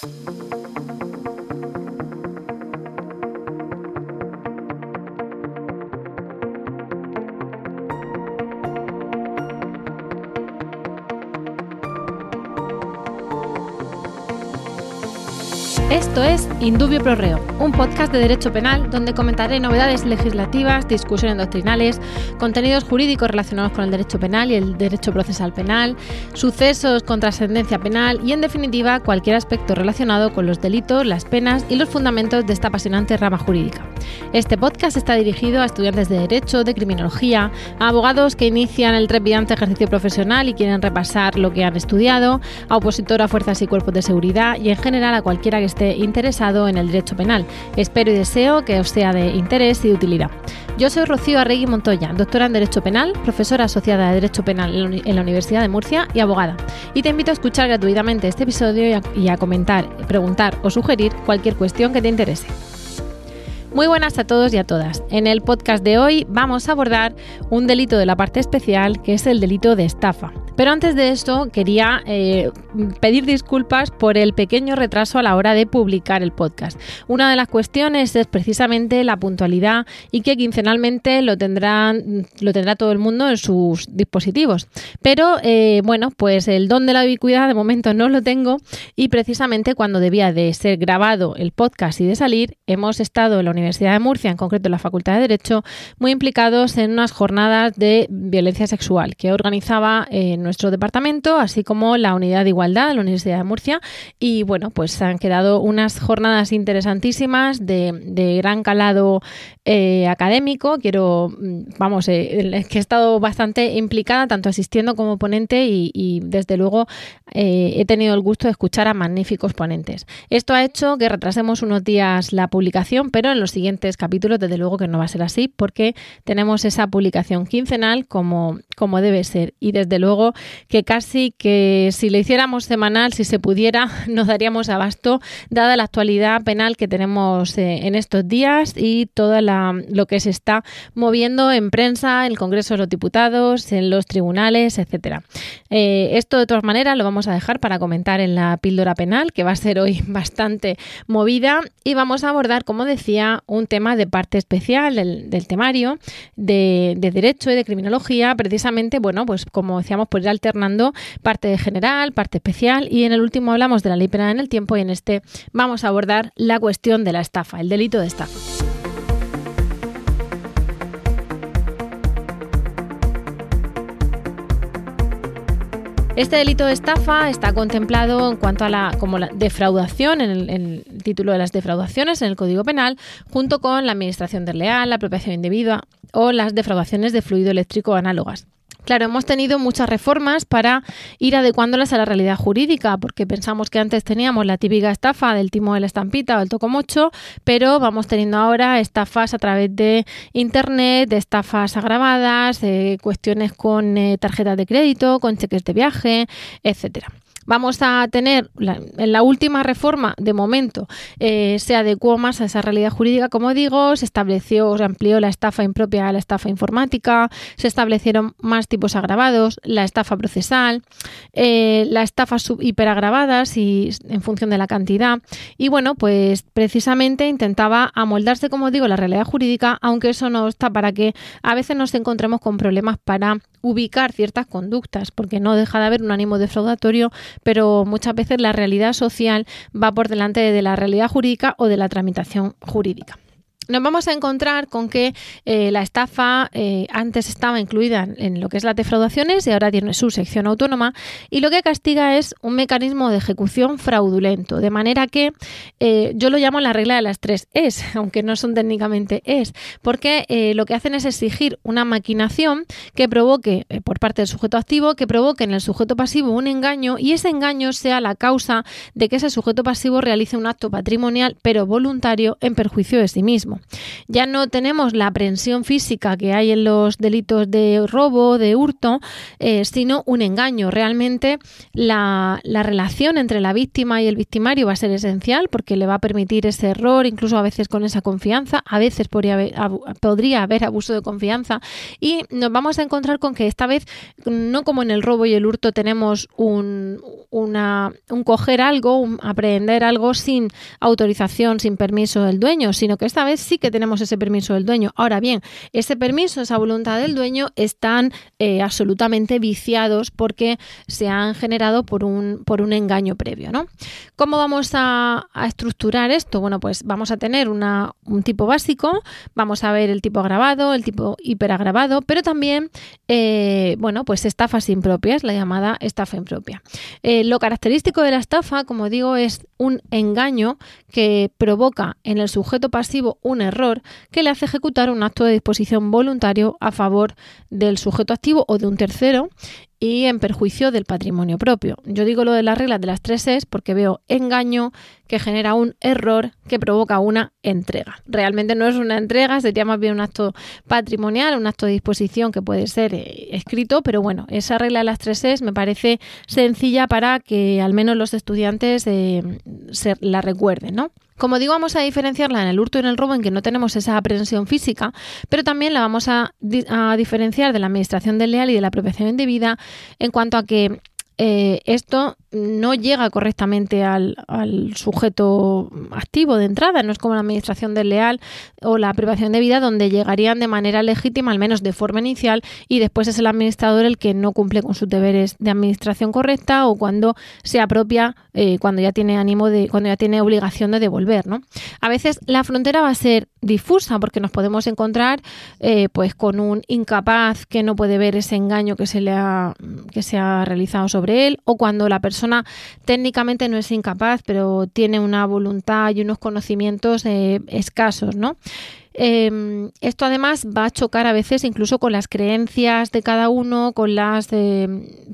Thank you. Esto es Indubio Pro Reo, un podcast de derecho penal donde comentaré novedades legislativas, discusiones doctrinales, contenidos jurídicos relacionados con el derecho penal y el derecho procesal penal, sucesos con trascendencia penal y, en definitiva, cualquier aspecto relacionado con los delitos, las penas y los fundamentos de esta apasionante rama jurídica. Este podcast está dirigido a estudiantes de derecho, de criminología, a abogados que inician el trepidante ejercicio profesional y quieren repasar lo que han estudiado, a opositor a fuerzas y cuerpos de seguridad y, en general, a cualquiera que esté interesado en el derecho penal. Espero y deseo que os sea de interés y de utilidad. Yo soy Rocío Arregui Montoya, doctora en Derecho Penal, profesora asociada de Derecho Penal en la Universidad de Murcia y abogada. Y te invito a escuchar gratuitamente este episodio y a comentar, preguntar o sugerir cualquier cuestión que te interese. Muy buenas a todos y a todas. En el podcast de hoy vamos a abordar un delito de la parte especial que es el delito de estafa. Pero antes de esto quería eh, pedir disculpas por el pequeño retraso a la hora de publicar el podcast. Una de las cuestiones es precisamente la puntualidad y que quincenalmente lo, tendrán, lo tendrá todo el mundo en sus dispositivos. Pero eh, bueno, pues el don de la ubicuidad de momento no lo tengo y precisamente cuando debía de ser grabado el podcast y de salir, hemos estado en la Universidad de Murcia, en concreto en la Facultad de Derecho, muy implicados en unas jornadas de violencia sexual que organizaba eh, nuestro departamento, así como la unidad de igualdad de la Universidad de Murcia. Y bueno, pues han quedado unas jornadas interesantísimas de, gran calado eh, académico. Quiero, mm, vamos, eh, que he estado bastante implicada, tanto asistiendo como ponente, y, desde luego eh, he tenido el gusto de escuchar a magníficos ponentes. Esto ha hecho que retrasemos unos días la publicación, pero en los siguientes capítulos, desde luego que no va a ser así, porque tenemos esa publicación quincenal como, como debe ser. Y desde luego que casi que si lo hiciéramos semanal, si se pudiera, nos daríamos abasto, dada la actualidad penal que tenemos eh, en estos días y todo lo que se está moviendo en prensa, en el Congreso de los Diputados, en los tribunales, etcétera. Eh, esto de todas maneras lo vamos a dejar para comentar en la píldora penal, que va a ser hoy bastante movida, y vamos a abordar, como decía, un tema de parte especial del, temario de, de, derecho y de criminología, precisamente, bueno, pues como decíamos, por ir alternando parte general, parte especial, y en el último hablamos de la ley penal en el tiempo, y en este vamos a abordar la cuestión de la estafa, el delito de estafa. Este delito de estafa está contemplado en cuanto a la, como la defraudación, en el, en el, título de las defraudaciones en el Código Penal, junto con la administración desleal, la apropiación indebida o las defraudaciones de fluido eléctrico análogas. Claro, hemos tenido muchas reformas para ir adecuándolas a la realidad jurídica, porque pensamos que antes teníamos la típica estafa del timo de la estampita o el tocomocho, pero vamos teniendo ahora estafas a través de Internet, de estafas agravadas, de cuestiones con eh, tarjetas de crédito, con cheques de viaje, etcétera vamos a tener en la última reforma, de momento, eh, se adecuó más a esa realidad jurídica, como digo, se estableció, se amplió la estafa impropia a la estafa informática, se establecieron más tipos agravados, la estafa procesal, eh, la estafa hiperagravadas y en función de la cantidad. Y bueno, pues precisamente intentaba amoldarse, como digo, la realidad jurídica, aunque eso no está para que a veces nos encontremos con problemas para ubicar ciertas conductas, porque no deja de haber un ánimo defraudatorio, pero muchas veces la realidad social va por delante de la realidad jurídica o de la tramitación jurídica nos vamos a encontrar con que eh, la estafa eh, antes estaba incluida en lo que es las defraudaciones y ahora tiene su sección autónoma y lo que castiga es un mecanismo de ejecución fraudulento, de manera que eh, yo lo llamo la regla de las tres es, aunque no son técnicamente es, porque lo que hacen es exigir una maquinación que provoque por parte del sujeto activo, que provoque en el sujeto pasivo un engaño y ese engaño sea la causa de que ese sujeto pasivo realice un acto patrimonial pero voluntario en perjuicio de sí mismo. Ya no tenemos la aprehensión física que hay en los delitos de robo, de hurto, eh, sino un engaño. Realmente la, relación entre la víctima y el victimario va a ser esencial porque le va a permitir ese error, incluso a veces con esa confianza, a veces podría haber, podría haber abuso de confianza y nos vamos a encontrar con que esta vez, no como en el robo y el hurto, tenemos un, un coger algo, un aprehender algo sin autorización, sin permiso del dueño, sino que esta vez sí que tenemos ese permiso del dueño. Ahora bien, ese permiso, esa voluntad del dueño están eh, absolutamente viciados porque se han generado por un, por un engaño previo. ¿no? ¿Cómo vamos a, estructurar esto? Bueno, pues vamos a tener una, un tipo básico, vamos a ver el tipo agravado, el tipo hiperagravado, pero también, eh, bueno, pues estafas impropias, la llamada estafa impropia. Eh, lo característico de la estafa, como digo, es un engaño que provoca en el sujeto pasivo un error que le hace ejecutar un acto de disposición voluntario a favor del sujeto activo o de un tercero y en perjuicio del patrimonio propio. Yo digo lo de las reglas de las tres es porque veo engaño que genera un error que provoca una entrega. Realmente no es una entrega, sería más bien un acto patrimonial, un acto de disposición que puede ser eh, escrito, pero bueno, esa regla de las tres es me parece sencilla para que al menos los estudiantes eh, se la recuerden, ¿no? Como digo, vamos a diferenciarla en el hurto y en el robo en que no tenemos esa aprehensión física, pero también la vamos a, diferenciar de la administración del leal y de la apropiación indebida en cuanto a que eh, esto no llega correctamente al, sujeto activo de entrada, no es como la administración del leal o la privación de vida donde llegarían de manera legítima, al menos de forma inicial, y después es el administrador el que no cumple con sus deberes de administración correcta o cuando se apropia, eh, cuando ya tiene ánimo de, cuando ya tiene obligación de devolver, ¿no? A veces la frontera va a ser difusa porque nos podemos encontrar eh, pues con un incapaz que no puede ver ese engaño que se le ha, que se ha realizado sobre él o cuando la persona técnicamente no es incapaz, pero tiene una voluntad y unos conocimientos eh, escasos, ¿no? Em, esto además va a chocar a veces incluso con las creencias de cada uno, con las eh,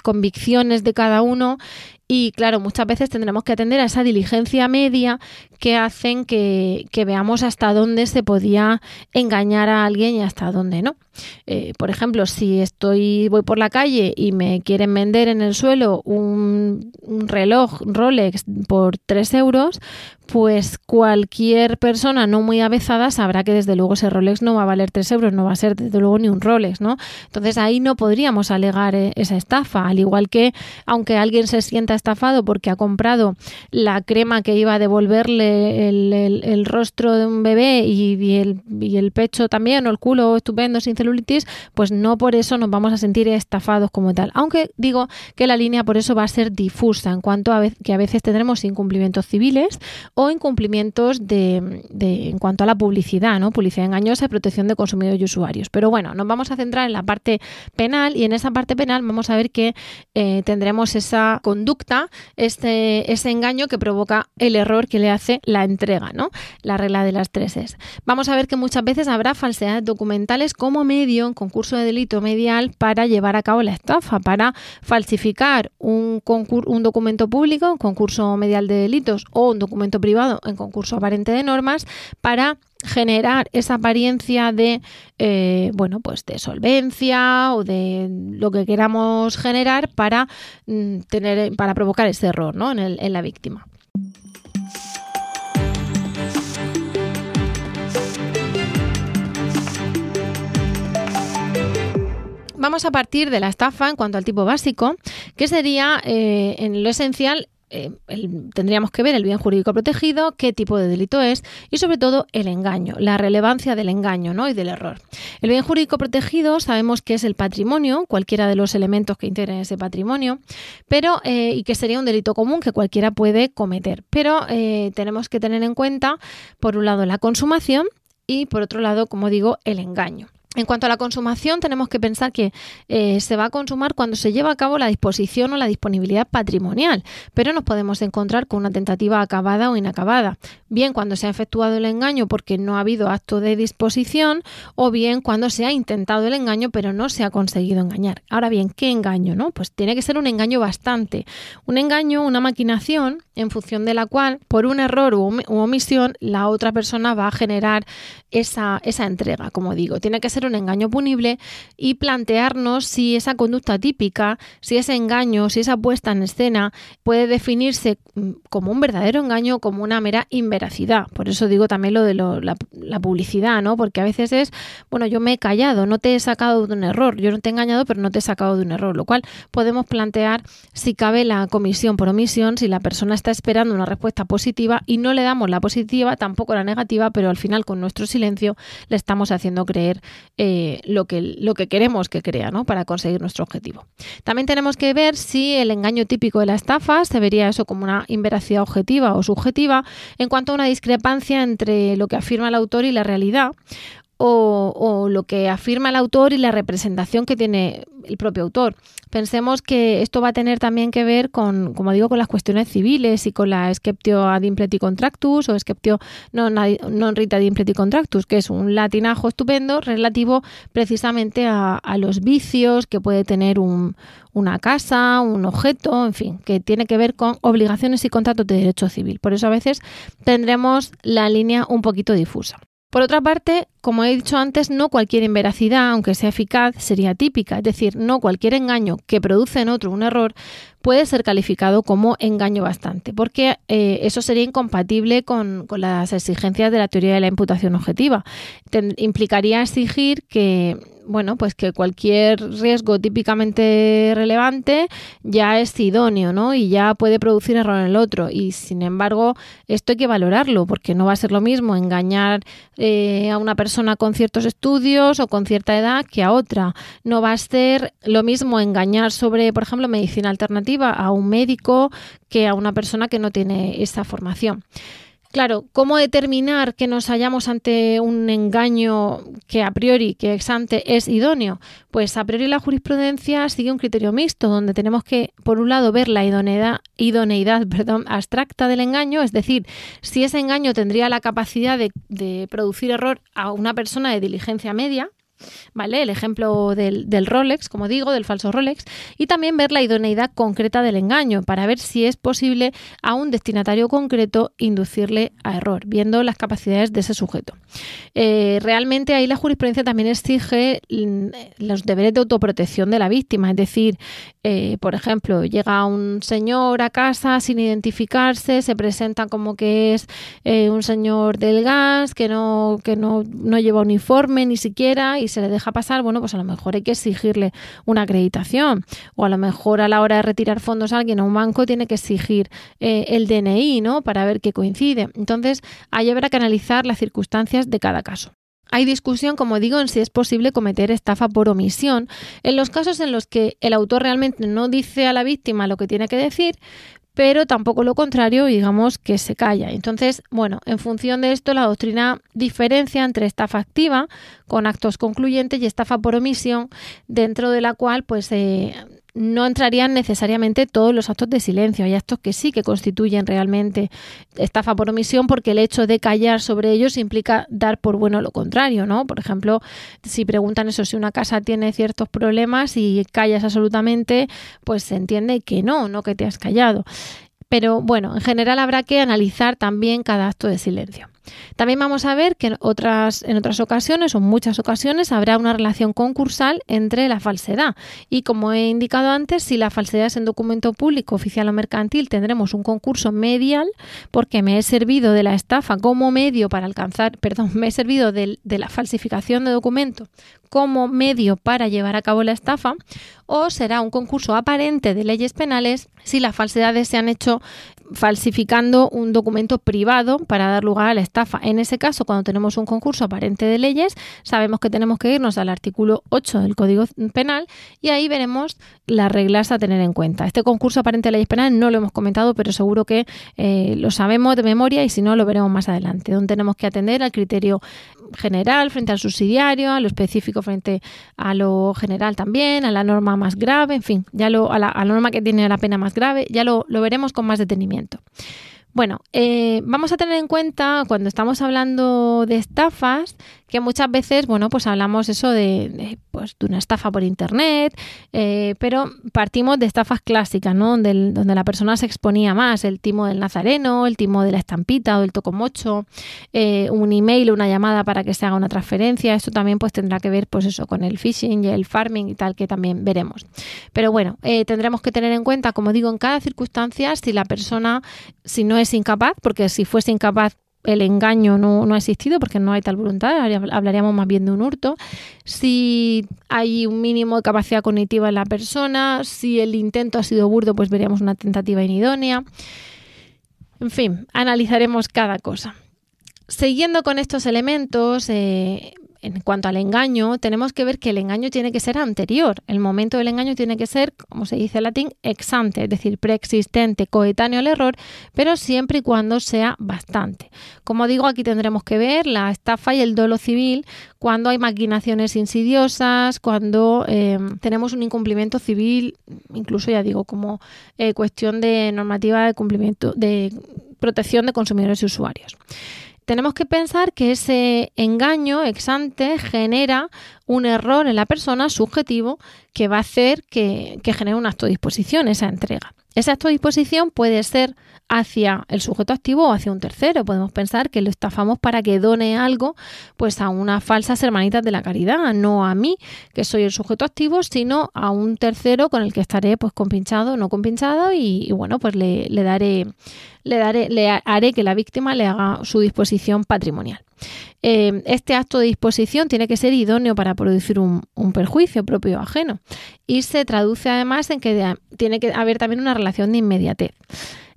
convicciones de cada uno y claro, muchas veces tendremos que atender a esa diligencia media que hacen que, veamos hasta dónde se podía engañar a alguien y hasta dónde no. Eh, por ejemplo, si estoy, voy por la calle y me quieren vender en el suelo un, un reloj Rolex por 3 euros, pues cualquier persona no muy avezada sabrá que desde luego ese Rolex no va a valer 3 euros, no va a ser desde luego ni un Rolex, ¿no? Entonces ahí no podríamos alegar eh, esa estafa, al igual que aunque alguien se sienta estafado porque ha comprado la crema que iba a devolverle el, rostro de un bebé y, el, pecho también, o el culo estupendo sin celulitis, pues no por eso nos vamos a sentir estafados como tal. Aunque digo que la línea por eso va a ser difusa en cuanto a que a veces tendremos incumplimientos civiles o incumplimientos de, de, en cuanto a la publicidad, ¿no? Publicidad engañosa y protección de consumidores y usuarios. Pero bueno, nos vamos a centrar en la parte penal y en esa parte penal vamos a ver que eh, tendremos esa conducta, este, ese engaño que provoca el error que le hace la entrega, ¿no? La regla de las tres es. Vamos a ver que muchas veces habrá falsedades documentales como medio en concurso de delito medial para llevar a cabo la estafa, para falsificar un, un documento público, un concurso medial de delitos o un documento privado en concurso aparente de normas para generar esa apariencia de eh, bueno pues de solvencia o de lo que queramos generar para mm, tener para provocar ese error ¿no? en, en la víctima. Vamos a partir de la estafa en cuanto al tipo básico, que sería eh, en lo esencial eh, tendríamos que ver el bien jurídico protegido, qué tipo de delito es y sobre todo el engaño, la relevancia del engaño ¿no? y del error. El bien jurídico protegido sabemos que es el patrimonio, cualquiera de los elementos que integren ese patrimonio, pero eh, y que sería un delito común que cualquiera puede cometer. Pero tenemos que tener en cuenta, por un lado, la consumación y por otro lado, como digo, el engaño. En cuanto a la consumación, tenemos que pensar que eh, se va a consumar cuando se lleva a cabo la disposición o la disponibilidad patrimonial, pero nos podemos encontrar con una tentativa acabada o inacabada, bien cuando se ha efectuado el engaño porque no ha habido acto de disposición o bien cuando se ha intentado el engaño pero no se ha conseguido engañar. Ahora bien, ¿qué engaño? No? Pues tiene que ser un engaño bastante, un engaño, una maquinación en función de la cual, por un error u, omisión, la otra persona va a generar esa, esa entrega, como digo. Tiene que ser un engaño punible y plantearnos si esa conducta típica, si ese engaño, si esa puesta en escena puede definirse mm, como un verdadero engaño o como una mera inveracidad. Por eso digo también lo de la, la publicidad, ¿no? Porque a veces es, bueno, yo me he callado, no te he sacado de un error, yo no te he engañado, pero no te he sacado de un error, lo cual podemos plantear si cabe la comisión por omisión, si la persona está esperando una respuesta positiva y no le damos la positiva, tampoco la negativa, pero al final con nuestro silencio le estamos haciendo creer eh, lo, que, lo que queremos que crea, ¿no? Para conseguir nuestro objetivo. También tenemos que ver si el engaño típico de la estafa se vería eso como una inveracidad objetiva o subjetiva en cuanto a una discrepancia entre lo que afirma el autor y la realidad o, lo que afirma el autor y la representación que tiene el propio autor. Pensemos que esto va a tener también que ver con, como digo, con las cuestiones civiles y con la Sceptio ad impleti contractus o Sceptio non, non rita ad impleti contractus, que es un latinajo estupendo relativo precisamente a, los vicios que puede tener una casa, un objeto, en fin, que tiene que ver con obligaciones y contratos de derecho civil. Por eso a veces tendremos la línea un poquito difusa. Por otra parte, como he dicho antes, no cualquier inveracidad, aunque sea eficaz, sería típica, es decir, no cualquier engaño que produce en otro un error puede ser calificado como engaño bastante, porque eh, eso sería incompatible con, las exigencias de la teoría de la imputación objetiva. implicaría exigir que bueno, pues que cualquier riesgo típicamente relevante ya es idóneo, ¿no? Y ya puede producir error en el otro. Y sin embargo, esto hay que valorarlo, porque no va a ser lo mismo engañar eh, a una persona con ciertos estudios o con cierta edad que a otra. No va a ser lo mismo engañar sobre, por ejemplo, medicina alternativa a un médico que a una persona que no tiene esa formación. Claro, ¿cómo determinar que nos hallamos ante un engaño que a priori, que ex ante es idóneo? Pues a priori la jurisprudencia sigue un criterio mixto, donde tenemos que, por un lado, ver la idoneidad, abstracta del engaño, es decir, si ese engaño tendría la capacidad de producir error a una persona de diligencia media, ¿vale? El ejemplo del, Rolex, como digo, del falso Rolex, y también ver la idoneidad concreta del engaño para ver si es posible a un destinatario concreto inducirle a error, viendo las capacidades de ese sujeto. Eh, realmente ahí la jurisprudencia también exige mm, los deberes de autoprotección de la víctima, es decir, eh, por ejemplo, llega un señor a casa sin identificarse, se presenta como que es eh, un señor del gas, que no, que no, no lleva uniforme ni siquiera, y se le deja pasar, bueno, pues a lo mejor hay que exigirle una acreditación o a lo mejor a la hora de retirar fondos a alguien a un banco tiene que exigir eh, el DNI, ¿no? Para ver qué coincide. Entonces, ahí habrá que analizar las circunstancias de cada caso. Hay discusión, como digo, en si es posible cometer estafa por omisión en los casos en los que el autor realmente no dice a la víctima lo que tiene que decir, pero tampoco lo contrario, digamos que se calla. Entonces, bueno, en función de esto, la doctrina diferencia entre estafa activa con actos concluyentes y estafa por omisión, dentro de la cual, pues, eh, no entrarían necesariamente todos los actos de silencio. Hay actos que sí que constituyen realmente estafa por omisión porque el hecho de callar sobre ellos implica dar por bueno lo contrario, ¿no? Por ejemplo, si preguntan eso, si una casa tiene ciertos problemas y callas absolutamente, pues se entiende que no, no que te has callado. Pero bueno, en general habrá que analizar también cada acto de silencio. También vamos a ver que en otras, en otras ocasiones o muchas ocasiones habrá una relación concursal entre la falsedad. Y como he indicado antes, si la falsedad es en documento público, oficial o mercantil, tendremos un concurso medial porque me he servido de la estafa como medio para alcanzar, perdón, me he servido de, de la falsificación de documento como medio para llevar a cabo la estafa o será un concurso aparente de leyes penales si las falsedades se han hecho falsificando un documento privado para dar lugar a la estafa. En ese caso, cuando tenemos un concurso aparente de leyes, sabemos que tenemos que irnos al artículo 8 del Código Penal y ahí veremos las reglas a tener en cuenta. Este concurso aparente de leyes penales no lo hemos comentado, pero seguro que eh, lo sabemos de memoria y si no, lo veremos más adelante, donde tenemos que atender al criterio general frente al subsidiario, a lo específico frente a lo general también, a la norma más grave, en fin, ya lo, a, la, norma que tiene la pena más grave, ya lo, lo veremos con más detenimiento. Bueno, eh, vamos a tener en cuenta cuando estamos hablando de estafas que muchas veces, bueno, pues hablamos eso de, pues, de una estafa por internet, eh, pero partimos de estafas clásicas, ¿no? Donde, donde, la persona se exponía más, el timo del nazareno, el timo de la estampita o del tocomocho, eh, un email una llamada para que se haga una transferencia, esto también pues tendrá que ver pues eso con el phishing y el farming y tal que también veremos. Pero bueno, eh, tendremos que tener en cuenta, como digo, en cada circunstancia, si la persona, si no es incapaz, porque si fuese incapaz el engaño no, ha existido porque no hay tal voluntad, hablaríamos más bien de un hurto. Si hay un mínimo de capacidad cognitiva en la persona, si el intento ha sido burdo, pues veríamos una tentativa inidónea. En fin, analizaremos cada cosa. Siguiendo con estos elementos, eh, en cuanto al engaño, tenemos que ver que el engaño tiene que ser anterior. El momento del engaño tiene que ser, como se dice en latín, ex ante, es decir, preexistente, coetáneo al error, pero siempre y cuando sea bastante. Como digo, aquí tendremos que ver la estafa y el dolo civil cuando hay maquinaciones insidiosas, cuando eh, tenemos un incumplimiento civil, incluso ya digo, como eh, cuestión de normativa de cumplimiento, de protección de consumidores y usuarios tenemos que pensar que ese engaño ex ante genera un error en la persona subjetivo que va a hacer que, que genere un acto de disposición, esa entrega. Ese acto de disposición puede ser hacia el sujeto activo o hacia un tercero. Podemos pensar que lo estafamos para que done algo pues a unas falsas hermanitas de la caridad, no a mí, que soy el sujeto activo, sino a un tercero con el que estaré pues compinchado o no compinchado y, bueno, pues le, daré le daré le haré que la víctima le haga su disposición patrimonial. Eh, este acto de disposición tiene que ser idóneo para producir un, perjuicio propio o ajeno y se traduce además en que tiene que haber también una relación de inmediatez.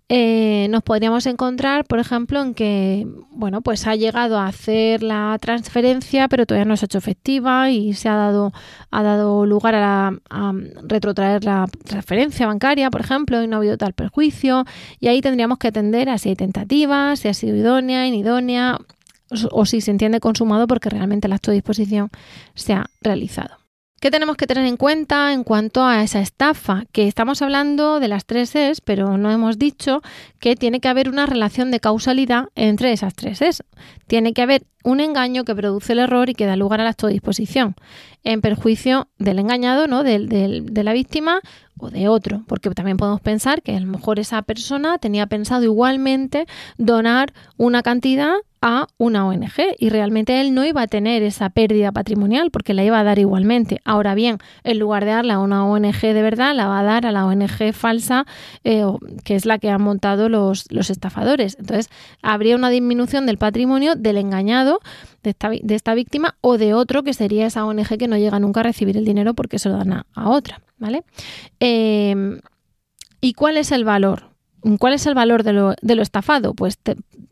Eh, nos podríamos encontrar, por ejemplo, en que, bueno, pues ha llegado a hacer la transferencia, pero todavía no se ha hecho efectiva y se ha dado, ha dado lugar a, a retrotraer la transferencia bancaria, por ejemplo, y no ha habido tal perjuicio. Y ahí tendríamos que atender a si hay tentativas, si ha sido idónea, inidónea, o si se entiende consumado porque realmente el acto de disposición se ha realizado. ¿Qué tenemos que tener en cuenta en cuanto a esa estafa? Que estamos hablando de las tres es, pero no hemos dicho que tiene que haber una relación de causalidad entre esas tres es. Tiene que haber un engaño que produce el error y que da lugar al acto de disposición, en perjuicio del engañado, ¿no? de la víctima o de otro, porque también podemos pensar que a lo mejor esa persona tenía pensado igualmente donar una cantidad a una ONG y realmente él no iba a tener esa pérdida patrimonial porque la iba a dar igualmente. Ahora bien, en lugar de darla a una ONG de verdad, la va a dar a la ONG falsa, eh, que es la que han montado los, los estafadores. Entonces, habría una disminución del patrimonio del engañado de esta, de esta, víctima o de otro que sería esa ONG que no llega nunca a recibir el dinero porque se lo dan a, otra. ¿Vale? Eh, ¿Y cuál es el valor? ¿Cuál es el valor de lo, estafado? Pues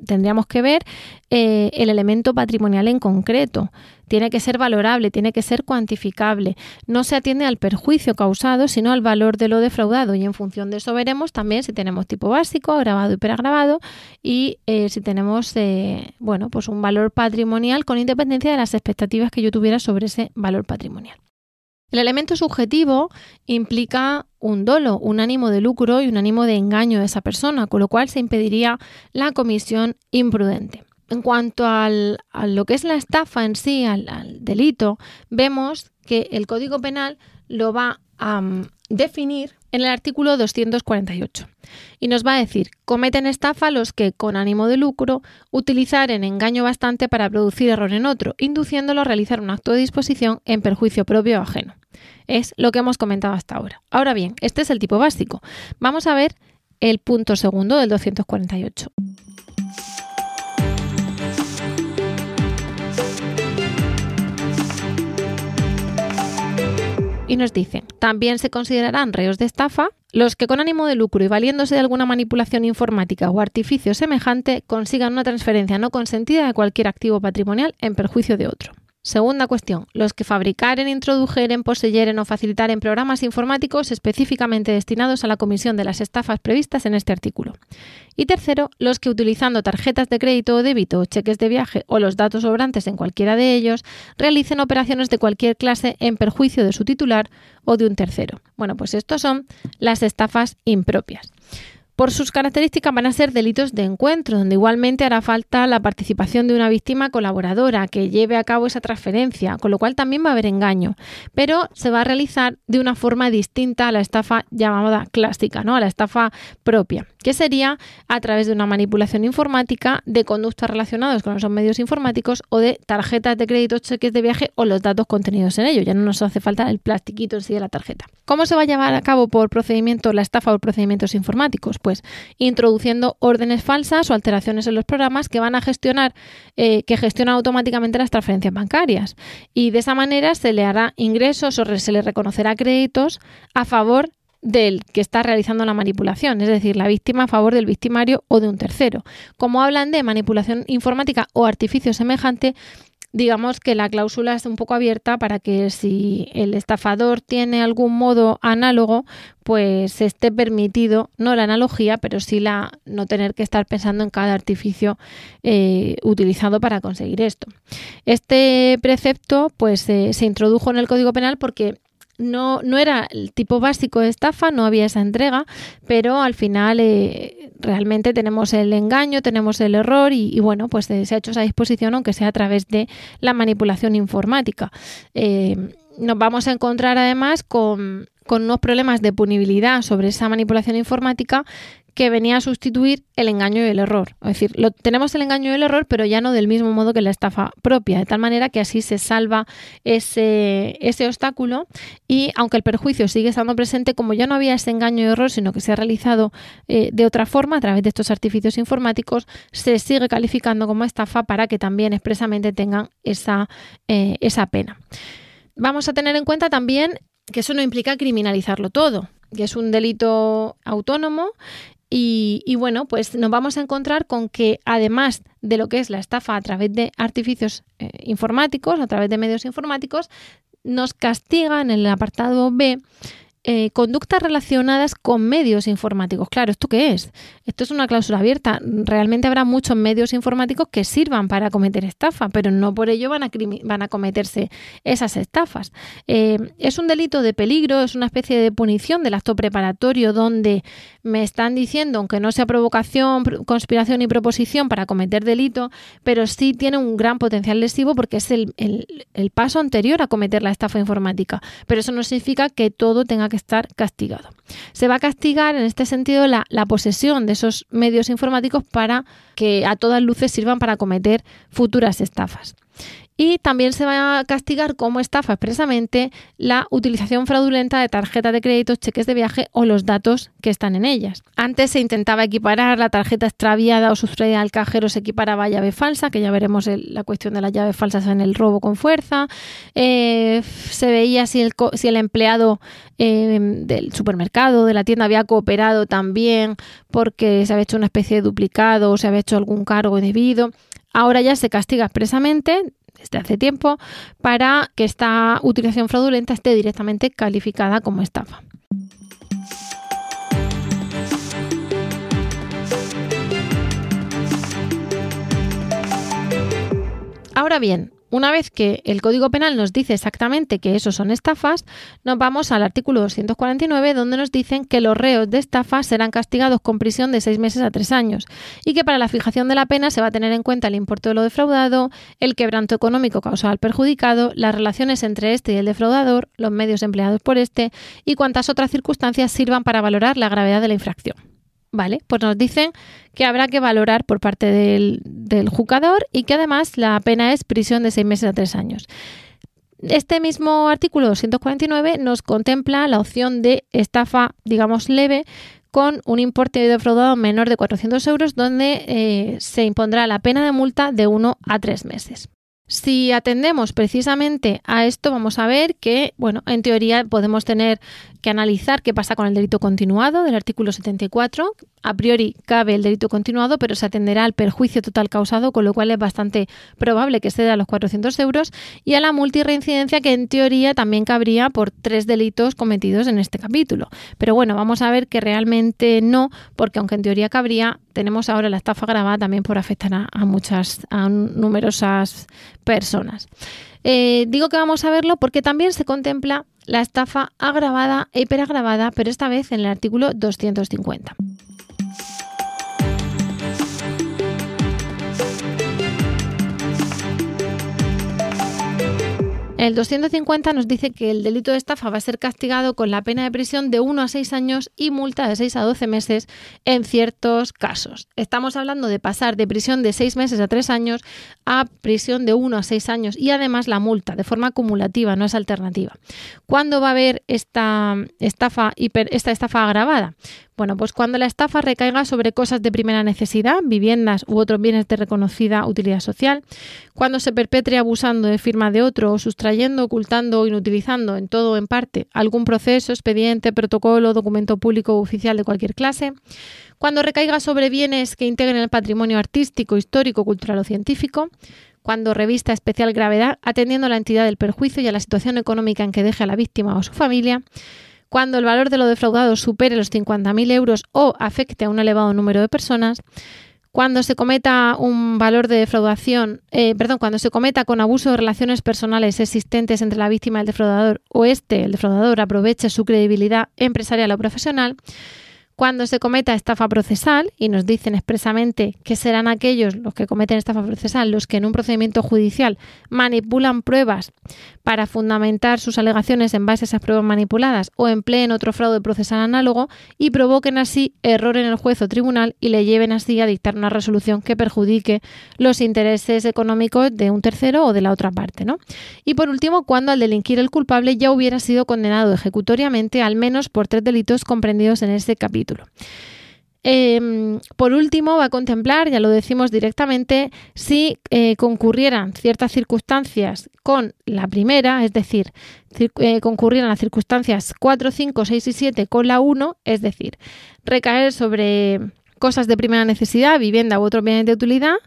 tendríamos que ver eh, el elemento patrimonial en concreto. Tiene que ser valorable, tiene que ser cuantificable. No se atiende al perjuicio causado, sino al valor de lo defraudado. Y en función de eso veremos también si tenemos tipo básico, agravado y y eh, si tenemos eh, bueno, pues un valor patrimonial con independencia de las expectativas que yo tuviera sobre ese valor patrimonial. El elemento subjetivo implica un dolo, un ánimo de lucro y un ánimo de engaño de esa persona, con lo cual se impediría la comisión imprudente. En cuanto a lo que es la estafa en sí, al, delito, vemos que el Código Penal lo va a mm, definir en el artículo 248 y nos va a decir, cometen estafa los que, con ánimo de lucro, utilizaren engaño bastante para producir error en otro, induciéndolo a realizar un acto de disposición en perjuicio propio o ajeno. Es lo que hemos comentado hasta ahora. Ahora bien, este es el tipo básico. Vamos a ver el punto segundo del 248. y nos dice, también se considerarán reos de estafa los que con ánimo de lucro y valiéndose de alguna manipulación informática o artificio semejante consigan una transferencia no consentida de cualquier activo patrimonial en perjuicio de otro. Segunda cuestión, los que fabricaren, introdujeren, poseyeren o facilitaren programas informáticos específicamente destinados a la comisión de las estafas previstas en este artículo. Y tercero, los que utilizando tarjetas de crédito o débito cheques de viaje o los datos sobrantes en cualquiera de ellos, realicen operaciones de cualquier clase en perjuicio de su titular o de un tercero. Bueno, pues estos son las estafas impropias. Por sus características van a ser delitos de encuentro, donde igualmente hará falta la participación de una víctima colaboradora que lleve a cabo esa transferencia, con lo cual también va a haber engaño, pero se va a realizar de una forma distinta a la estafa llamada clásica, ¿no? a la estafa propia, que sería a través de una manipulación informática de conductas relacionadas con esos medios informáticos o de tarjetas de crédito, cheques de viaje o los datos contenidos en ellos. Ya no nos hace falta el plastiquito en sí de la tarjeta. ¿Cómo se va a llevar a cabo por procedimiento la estafa o procedimientos informáticos? Pues introduciendo órdenes falsas o alteraciones en los programas que van a gestionar, eh, que gestionan automáticamente las transferencias bancarias. Y de esa manera se le hará ingresos o se le reconocerá créditos a favor del que está realizando la manipulación, es decir, la víctima a favor del victimario o de un tercero. Como hablan de manipulación informática o artificio semejante, digamos que la cláusula es un poco abierta para que si el estafador tiene algún modo análogo, pues esté permitido, no la analogía, pero sí la no tener que estar pensando en cada artificio eh, utilizado para conseguir esto. Este precepto pues eh, se introdujo en el Código Penal porque no, no era el tipo básico de estafa, no había esa entrega, pero al final eh, realmente tenemos el engaño, tenemos el error y, bueno, pues eh, se ha hecho esa disposición aunque sea a través de la manipulación informática. Eh, nos vamos a encontrar además con, con unos problemas de punibilidad sobre esa manipulación informática que venía a sustituir el engaño y el error. Es decir, tenemos el engaño y el error, pero ya no del mismo modo que la estafa propia, de tal manera que así se salva ese, ese obstáculo y aunque el perjuicio sigue estando presente, como ya no había ese engaño y error, sino que se ha realizado eh, de otra forma a través de estos artificios informáticos, se sigue calificando como estafa para que también expresamente tengan esa, eh, esa pena. Vamos a tener en cuenta también que eso no implica criminalizarlo todo que es un delito autónomo y, bueno, pues nos vamos a encontrar con que además de lo que es la estafa a través de artificios eh, informáticos, a través de medios informáticos, nos castiga en el apartado B eh, conductas relacionadas con medios informáticos. Claro, ¿esto qué es? Esto es una cláusula abierta. Realmente habrá muchos medios informáticos que sirvan para cometer estafa, pero no por ello van a, van a cometerse esas estafas. Eh, es un delito de peligro, es una especie de punición del acto preparatorio donde me están diciendo, aunque no sea provocación, conspiración y proposición para cometer delito, pero sí tiene un gran potencial lesivo porque es el, el paso anterior a cometer la estafa informática. Pero eso no significa que todo tenga que estar castigado. Se va a castigar en este sentido la, posesión de esos medios informáticos para que a todas luces sirvan para cometer futuras estafas. Y también se va a castigar como estafa expresamente la utilización fraudulenta de tarjetas de crédito, cheques de viaje o los datos que están en ellas. Antes se intentaba equiparar la tarjeta extraviada o sustraída al cajero, se equiparaba a llave falsa, que ya veremos la cuestión de las llaves falsas en el robo con fuerza. Eh, se veía si el, si el empleado eh, del supermercado, de la tienda, había cooperado también porque se había hecho una especie de duplicado o se había hecho algún cargo indebido. Ahora ya se castiga expresamente desde hace tiempo para que esta utilización fraudulenta esté directamente calificada como estafa. Ahora bien, una vez que el Código Penal nos dice exactamente que eso son estafas, nos vamos al artículo 249 donde nos dicen que los reos de estafa serán castigados con prisión de seis meses a tres años y que para la fijación de la pena se va a tener en cuenta el importe de lo defraudado, el quebranto económico causado al perjudicado, las relaciones entre este y el defraudador, los medios empleados por este y cuantas otras circunstancias sirvan para valorar la gravedad de la infracción. Vale, pues nos dicen que habrá que valorar por parte del, juzgador y que además la pena es prisión de seis meses a tres años. Este mismo artículo 249 nos contempla la opción de estafa, digamos, leve con un importe de defraudado menor de 400 euros, donde eh, se impondrá la pena de multa de uno a tres meses. Si atendemos precisamente a esto, vamos a ver que, bueno, en teoría podemos tener que analizar qué pasa con el delito continuado del artículo 74. A priori cabe el delito continuado, pero se atenderá al perjuicio total causado, con lo cual es bastante probable que ceda a los 400 euros, y a la multireincidencia, que en teoría también cabría por tres delitos cometidos en este capítulo. Pero bueno, vamos a ver que realmente no, porque aunque en teoría cabría, tenemos ahora la estafa grabada también por afectar a, muchas, a numerosas personas. Eh, digo que vamos a verlo porque también se contempla la estafa agravada e hiperagravada, pero esta vez en el artículo 250. El 250 nos dice que el delito de estafa va a ser castigado con la pena de prisión de 1 a 6 años y multa de 6 a 12 meses en ciertos casos. Estamos hablando de pasar de prisión de 6 meses a 3 años a prisión de 1 a 6 años y además la multa de forma acumulativa, no es alternativa. ¿Cuándo va a haber esta estafa, esta estafa agravada? Bueno, pues cuando la estafa recaiga sobre cosas de primera necesidad, viviendas u otros bienes de reconocida utilidad social, cuando se perpetre abusando de firma de otro o sustrayendo, ocultando o inutilizando en todo o en parte algún proceso, expediente, protocolo, documento público o oficial de cualquier clase, cuando recaiga sobre bienes que integren el patrimonio artístico, histórico, cultural o científico, cuando revista especial gravedad atendiendo a la entidad del perjuicio y a la situación económica en que deje a la víctima o su familia, cuando el valor de lo defraudado supere los 50.000 euros o afecte a un elevado número de personas, cuando se cometa un valor de defraudación, eh, perdón, cuando se cometa con abuso de relaciones personales existentes entre la víctima y el defraudador o este, el defraudador, aproveche su credibilidad empresarial o profesional, cuando se cometa estafa procesal, y nos dicen expresamente que serán aquellos los que cometen estafa procesal los que en un procedimiento judicial manipulan pruebas para fundamentar sus alegaciones en base a esas pruebas manipuladas o empleen otro fraude procesal análogo y provoquen así error en el juez o tribunal y le lleven así a dictar una resolución que perjudique los intereses económicos de un tercero o de la otra parte. ¿no? Y por último, cuando al delinquir el culpable ya hubiera sido condenado ejecutoriamente al menos por tres delitos comprendidos en este capítulo. Em, por último, va a contemplar, ya lo decimos directamente, si eh, concurrieran ciertas circunstancias con la primera, es decir, eh, concurrieran las circunstancias 4, 5, 6 y 7 con la 1, es decir, recaer sobre cosas de primera necesidad, vivienda u otros bienes de utilidad,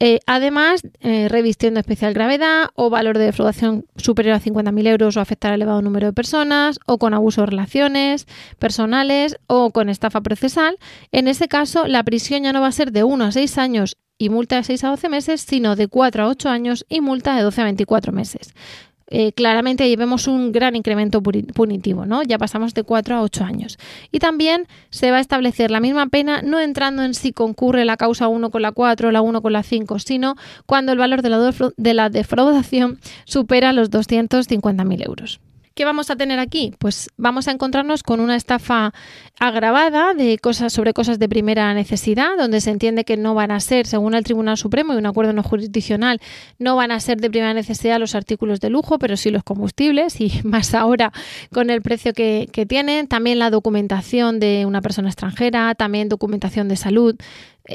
eh, además, eh, revistiendo especial gravedad o valor de defraudación superior a 50.000 euros o afectar a elevado número de personas o con abuso de relaciones personales o con estafa procesal, en ese caso la prisión ya no va a ser de 1 a 6 años y multa de 6 a 12 meses, sino de 4 a 8 años y multa de 12 a 24 meses. Eh, claramente ahí vemos un gran incremento punitivo, ¿no? Ya pasamos de 4 a 8 años. Y también se va a establecer la misma pena no entrando en si concurre la causa 1 con la 4 o la 1 con la 5, sino cuando el valor de la, de la defraudación supera los 250.000 euros. ¿Qué vamos a tener aquí? Pues vamos a encontrarnos con una estafa agravada de cosas sobre cosas de primera necesidad, donde se entiende que no van a ser, según el Tribunal Supremo y un acuerdo no jurisdiccional, no van a ser de primera necesidad los artículos de lujo, pero sí los combustibles y más ahora con el precio que, que tienen. También la documentación de una persona extranjera, también documentación de salud,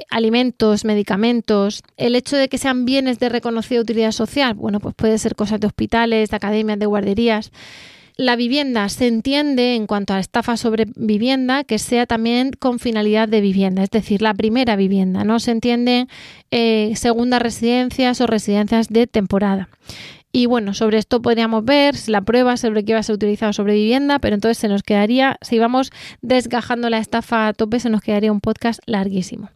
alimentos, medicamentos, el hecho de que sean bienes de reconocida utilidad social, bueno, pues puede ser cosas de hospitales, de academias, de guarderías. La vivienda se entiende en cuanto a estafa sobre vivienda que sea también con finalidad de vivienda, es decir, la primera vivienda, no se entiende eh, segundas residencias o residencias de temporada. Y bueno, sobre esto podríamos ver la prueba sobre qué va a ser utilizado sobre vivienda, pero entonces se nos quedaría, si vamos desgajando la estafa a tope, se nos quedaría un podcast larguísimo.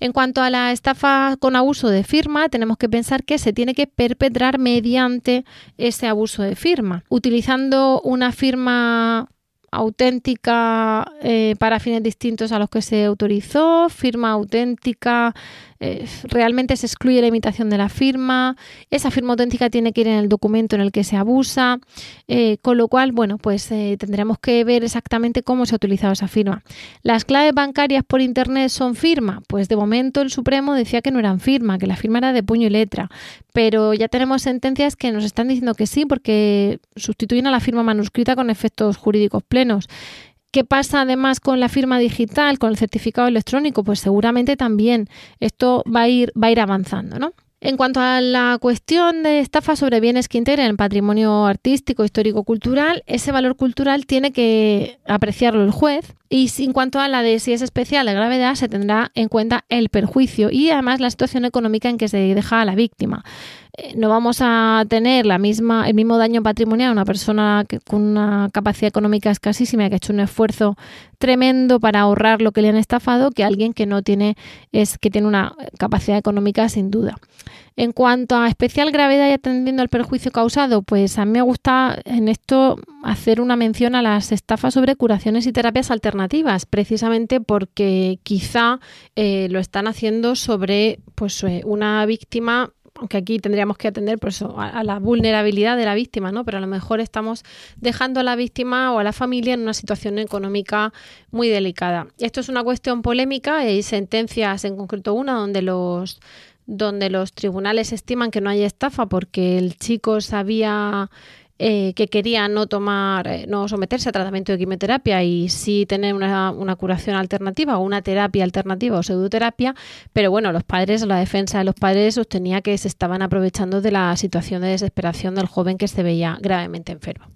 En cuanto a la estafa con abuso de firma, tenemos que pensar que se tiene que perpetrar mediante ese abuso de firma, utilizando una firma auténtica eh, para fines distintos a los que se autorizó, firma auténtica eh, realmente se excluye la imitación de la firma, esa firma auténtica tiene que ir en el documento en el que se abusa, eh, con lo cual, bueno, pues tendremos que ver exactamente cómo se ha utilizado esa firma. ¿Las claves bancarias por Internet son firma? Pues de momento el Supremo decía que no eran firma, que la firma era de puño y letra, pero ya tenemos sentencias que nos están diciendo que sí, porque sustituyen a la firma manuscrita con efectos jurídicos plenos. ¿Qué pasa además con la firma digital, con el certificado electrónico? Pues seguramente también esto va a ir, va a ir avanzando, ¿no? En cuanto a la cuestión de estafa sobre bienes que integren el patrimonio artístico, histórico, cultural, ese valor cultural tiene que apreciarlo el juez y en cuanto a la de si es especial de gravedad, se tendrá en cuenta el perjuicio y además la situación económica en que se deja a la víctima. Eh, no vamos a tener la misma, el mismo daño patrimonial a una persona con una capacidad económica escasísima que ha hecho un esfuerzo tremendo para ahorrar lo que le han estafado que alguien que no tiene, es que tiene una capacidad económica sin duda. En cuanto a especial gravedad y atendiendo al perjuicio causado, pues a mí me gusta en esto hacer una mención a las estafas sobre curaciones y terapias alternativas, precisamente porque quizá eh, lo están haciendo sobre pues, eh, una víctima aunque aquí tendríamos que atender pues, a, la vulnerabilidad de la víctima, ¿no? Pero a lo mejor estamos dejando a la víctima o a la familia en una situación económica muy delicada. Esto es una cuestión polémica, hay sentencias, en concreto una, donde los donde los tribunales estiman que no hay estafa porque el chico sabía eh, que quería no tomar, eh, no someterse a tratamiento de quimioterapia y sí tener una, una, curación alternativa o una terapia alternativa o pseudoterapia, pero bueno, los padres, la defensa de los padres sostenía que se estaban aprovechando de la situación de desesperación del joven que se veía gravemente enfermo.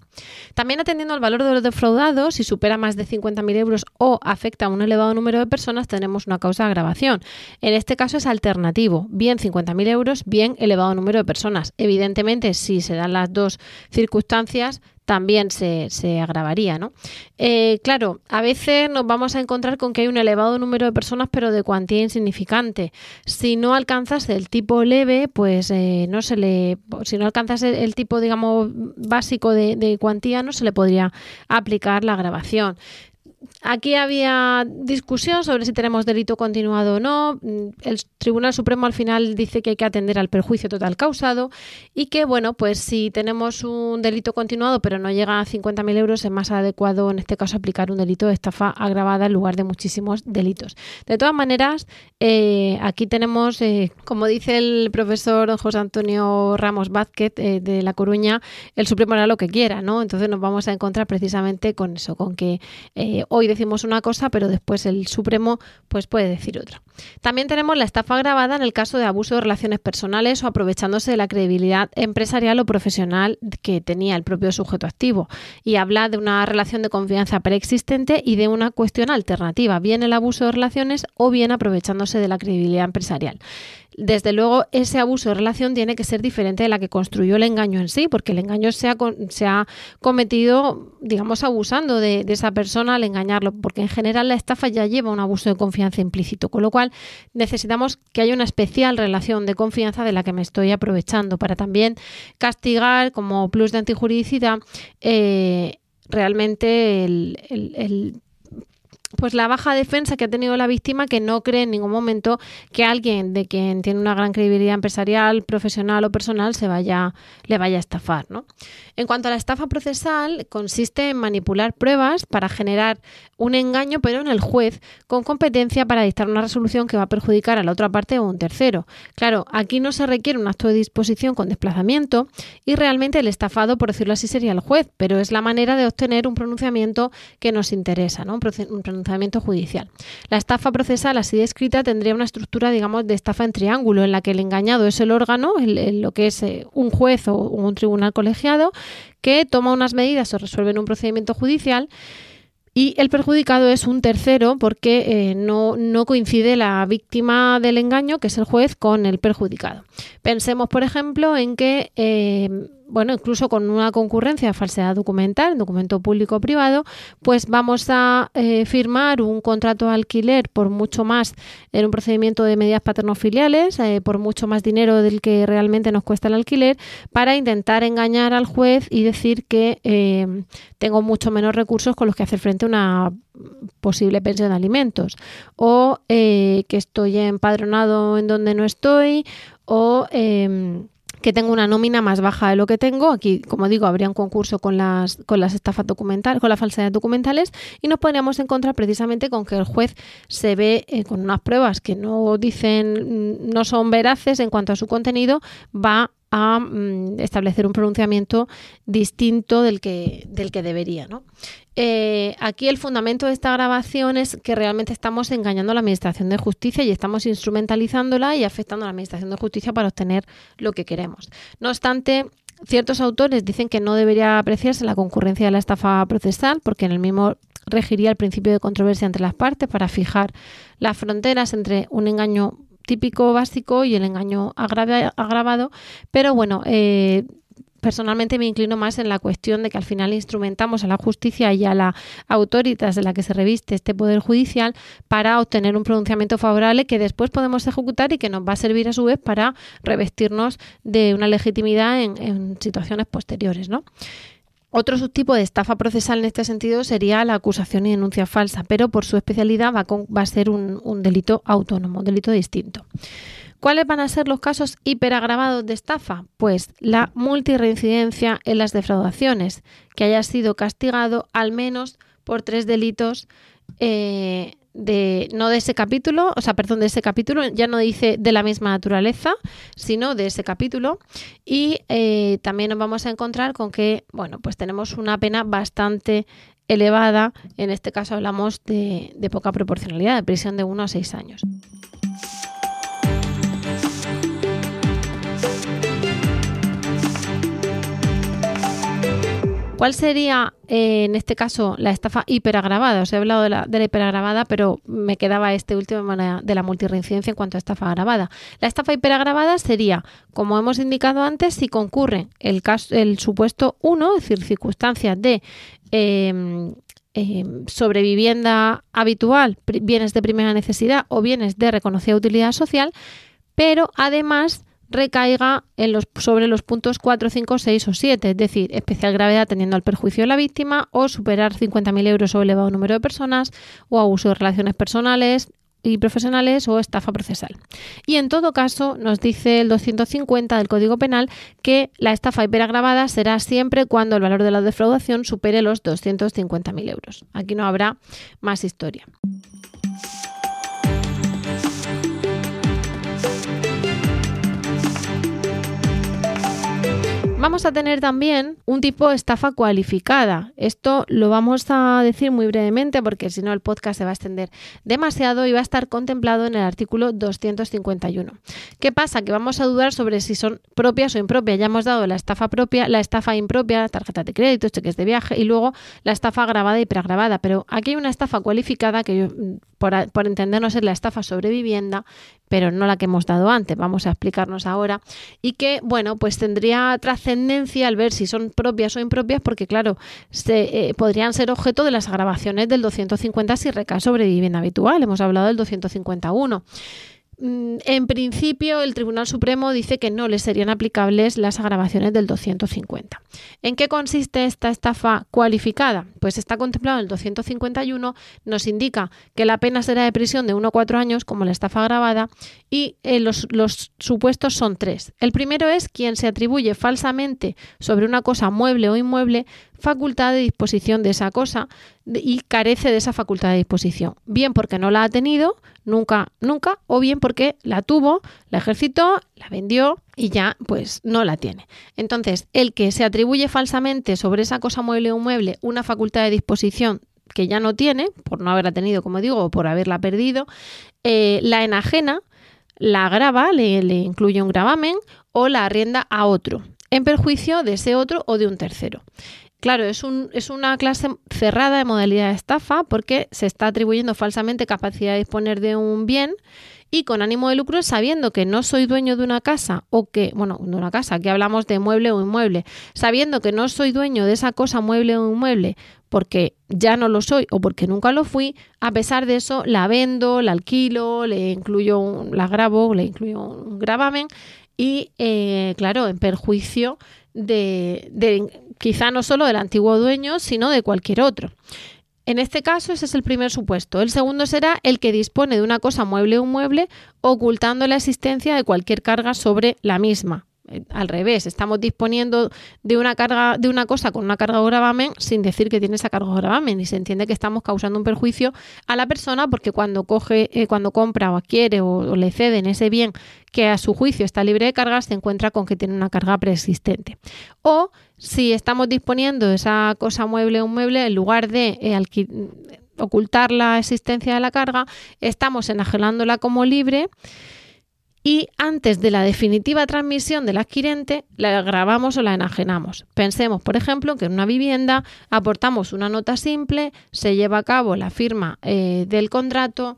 También atendiendo al valor de los defraudados, si supera más de 50.000 euros o afecta a un elevado número de personas, tenemos una causa de agravación. En este caso es alternativo, bien 50.000 euros, bien elevado número de personas. Evidentemente, si se dan las dos circunstancias, también se, agravaría, ¿no? Eh, claro, a veces nos vamos a encontrar con que hay un elevado número de personas, pero de cuantía insignificante. Si no alcanzas el tipo leve, pues eh, no se le, si no alcanzas el, tipo, digamos, básico de, de cuantía, no se le podría aplicar la agravación. Aquí había discusión sobre si tenemos delito continuado o no. El Tribunal Supremo al final dice que hay que atender al perjuicio total causado y que, bueno, pues si tenemos un delito continuado pero no llega a 50.000 euros, es más adecuado en este caso aplicar un delito de estafa agravada en lugar de muchísimos delitos. De todas maneras, eh, aquí tenemos, eh, como dice el profesor José Antonio Ramos Vázquez eh, de La Coruña, el Supremo hará lo que quiera, ¿no? Entonces nos vamos a encontrar precisamente con eso, con que hoy decimos una cosa, pero después el Supremo pues puede decir otra. También tenemos la estafa agravada en el caso de abuso de relaciones personales o aprovechándose de la credibilidad empresarial o profesional que tenía el propio sujeto activo. Y habla de una relación de confianza preexistente y de una cuestión alternativa, bien el abuso de relaciones o bien aprovechándose de la credibilidad empresarial desde luego ese abuso de relación tiene que ser diferente de la que construyó el engaño en sí, porque el engaño se ha, se ha cometido, digamos, abusando de, esa persona al engañarlo, porque en general la estafa ya lleva un abuso de confianza implícito, con lo cual necesitamos que haya una especial relación de confianza de la que me estoy aprovechando para también castigar como plus de antijuridicidad eh, realmente el pues la baja defensa que ha tenido la víctima que no cree en ningún momento que alguien de quien tiene una gran credibilidad empresarial, profesional o personal se vaya le vaya a estafar, ¿no? En cuanto a la estafa procesal, consiste en manipular pruebas para generar un engaño, pero en el juez, con competencia para dictar una resolución que va a perjudicar a la otra parte o un tercero. Claro, aquí no se requiere un acto de disposición con desplazamiento y realmente el estafado, por decirlo así, sería el juez, pero es la manera de obtener un pronunciamiento que nos interesa, ¿no? un pronunciamiento judicial. La estafa procesal así descrita tendría una estructura, digamos, de estafa en triángulo, en la que el engañado es el órgano, lo que es eh, un juez o un tribunal colegiado, que toma unas medidas o resuelve en un procedimiento judicial y el perjudicado es un tercero porque eh, no, no, coincide la víctima del engaño, que es el juez, con el perjudicado. Pensemos, por ejemplo, en que eh, bueno, incluso con una concurrencia falsedad documental, documento público o privado, pues vamos a eh, firmar un contrato de alquiler por mucho más en un procedimiento de medidas paternofiliales, eh, por mucho más dinero del que realmente nos cuesta el alquiler, para intentar engañar al juez y decir que eh, tengo mucho menos recursos con los que hacer frente a una posible pensión de alimentos. O que estoy empadronado en donde no estoy o em, que tengo una nómina más baja de lo que tengo. Aquí, como digo, habría un concurso con las, con las estafas documentales, con las falsedades documentales y nos podríamos encontrar precisamente con que el juez se ve eh, con unas pruebas que no dicen, mm, no son veraces en cuanto a su contenido, va a mm, establecer un pronunciamiento distinto del que, del que debería. ¿no? Eh, aquí el fundamento de esta grabación es que realmente estamos engañando a la Administración de Justicia y estamos instrumentalizándola y afectando a la Administración de Justicia para obtener lo que queremos. No obstante, ciertos autores dicen que no debería apreciarse la concurrencia de la estafa procesal porque en el mismo regiría el principio de controversia entre las partes para fijar las fronteras entre un engaño típico básico y el engaño agravado, pero bueno, eh, personalmente me inclino más en la cuestión de que al final instrumentamos a la justicia y a la autoridad de la que se reviste este poder judicial para obtener un pronunciamiento favorable que después podemos ejecutar y que nos va a servir a su vez para revestirnos de una legitimidad en, en situaciones posteriores, ¿no? Otro subtipo de estafa procesal en este sentido sería la acusación y denuncia falsa, pero por su especialidad va, a ser un, delito autónomo, un delito distinto. ¿Cuáles van a ser los casos hiperagravados de estafa? Pues la multireincidencia en las defraudaciones, que haya sido castigado al menos por tres delitos eh, de no de ese capítulo, o sea, perdón, de ese capítulo, ya no dice de la misma naturaleza, sino de ese capítulo. Y eh, también nos vamos a encontrar con que, bueno, pues tenemos una pena bastante elevada, en este caso hablamos de, de poca proporcionalidad, de prisión de 1 a 6 años. ¿Cuál sería, eh, en este caso, la estafa hiperagravada? Os he hablado de la, de la hiperagravada, pero me quedaba este último de la multireincidencia en cuanto a estafa agravada. La estafa hiperagravada sería, como hemos indicado antes, si concurre el, caso, el supuesto 1, es decir, circunstancias de eh, sobrevivienda habitual, bienes de primera necesidad o bienes de reconocida utilidad social, pero además recaiga en los, sobre los puntos 4, 5, 6 o 7, es decir, especial gravedad teniendo al perjuicio de la víctima o superar 50.000 euros o elevado número de personas o abuso de relaciones personales y profesionales o estafa procesal. Y en todo caso, nos dice el 250 del Código Penal que la estafa hiperagravada será siempre cuando el valor de la defraudación supere los 250.000 euros. Aquí no habrá más historia. Vamos a tener también un tipo de estafa cualificada. Esto lo vamos a decir muy brevemente porque si no el podcast se va a extender demasiado y va a estar contemplado en el artículo 251. ¿Qué pasa? Que vamos a dudar sobre si son propias o impropias. Ya hemos dado la estafa propia, la estafa impropia, tarjetas de crédito, cheques de viaje y luego la estafa grabada y preagravada. Pero aquí hay una estafa cualificada que yo, por, entendernos es la estafa sobre vivienda, pero no la que hemos dado antes. Vamos a explicarnos ahora. Y que, bueno, pues tendría trascendencia tendencia al ver si son propias o impropias, porque claro, se, eh, podrían ser objeto de las grabaciones del 250 si recae sobre vivienda habitual. Hemos hablado del 251. Mm, en principio, el Tribunal Supremo dice que no le serían aplicables las agravaciones del 250. ¿En qué consiste esta estafa cualificada? Pues está contemplado en el 251, nos indica que la pena será de prisión de 1 a 4 años, como la estafa agravada, y eh, los supuestos son tres. El primero es quien se atribuye falsamente sobre una cosa mueble o inmueble facultad de disposición de esa cosa y carece de esa facultad de disposición. Bien porque no la ha tenido, nunca, nunca, o bien porque la tuvo, la ejercitó, la vendió y ya pues no la tiene. Entonces, el que se atribuye falsamente sobre esa cosa mueble o mueble una facultad de disposición que ya no tiene, por no haberla tenido, como digo, o por haberla perdido, eh, la enajena, la graba, le, le incluye un gravamen o la arrienda a otro, en perjuicio de ese otro o de un tercero. Claro, es, un, es una clase cerrada de modalidad de estafa porque se está atribuyendo falsamente capacidad de disponer de un bien y con ánimo de lucro sabiendo que no soy dueño de una casa o que, bueno, de una casa, aquí hablamos de mueble o inmueble, sabiendo que no soy dueño de esa cosa mueble o inmueble porque ya no lo soy o porque nunca lo fui, a pesar de eso la vendo, la alquilo, le incluyo, un, la grabo, le incluyo un gravamen y, eh, claro, en perjuicio de, de quizá no solo del antiguo dueño, sino de cualquier otro. En este caso, ese es el primer supuesto. El segundo será el que dispone de una cosa mueble o inmueble, ocultando la existencia de cualquier carga sobre la misma. Eh, al revés, estamos disponiendo de una carga, de una cosa con una carga o gravamen sin decir que tiene esa carga o gravamen y se entiende que estamos causando un perjuicio a la persona porque cuando coge, eh, cuando compra o adquiere o, o, le ceden ese bien que a su juicio está libre de cargas, se encuentra con que tiene una carga preexistente. O si estamos disponiendo de esa cosa mueble o mueble, en lugar de eh, ocultar la existencia de la carga, estamos enajenándola como libre y antes de la definitiva transmisión del adquirente la grabamos o la enajenamos. Pensemos, por ejemplo, que en una vivienda aportamos una nota simple, se lleva a cabo la firma eh, del contrato,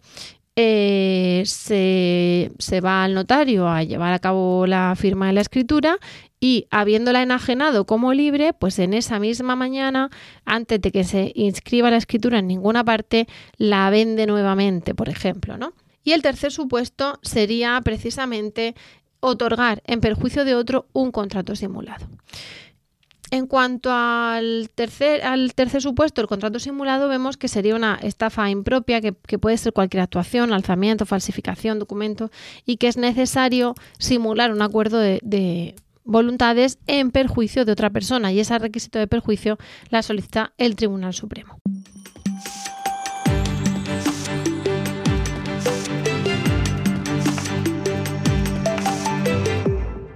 eh, se, se, va al notario a llevar a cabo la firma de la escritura y habiéndola enajenado como libre, pues en esa misma mañana, antes de que se inscriba la escritura en ninguna parte, la vende nuevamente, por ejemplo, ¿no? Y el tercer supuesto sería precisamente otorgar en perjuicio de otro un contrato simulado. En cuanto al tercer, al tercer supuesto, el contrato simulado, vemos que sería una estafa impropia, que, puede ser cualquier actuación, alzamiento, falsificación, documento, y que es necesario simular un acuerdo de, voluntades en perjuicio de otra persona, y ese requisito de perjuicio la solicita el Tribunal Supremo.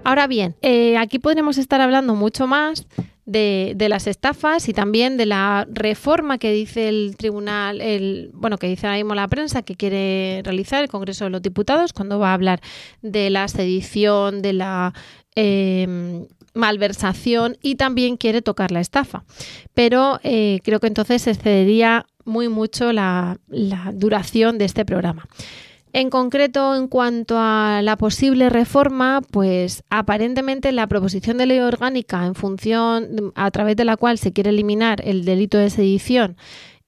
Ahora bien, eh, aquí podremos estar hablando mucho más de, las estafas y también de la reforma que dice el tribunal, el, bueno, que dice ahora mismo la prensa que quiere realizar el Congreso de los Diputados cuando va a hablar de la sedición, de la em, malversación y también quiere tocar la estafa. Pero eh, creo que entonces excedería muy mucho la duración de este programa. En concreto, en cuanto a la posible reforma, pues aparentemente la proposición de ley orgánica en función a través de la cual se quiere eliminar el delito de sedición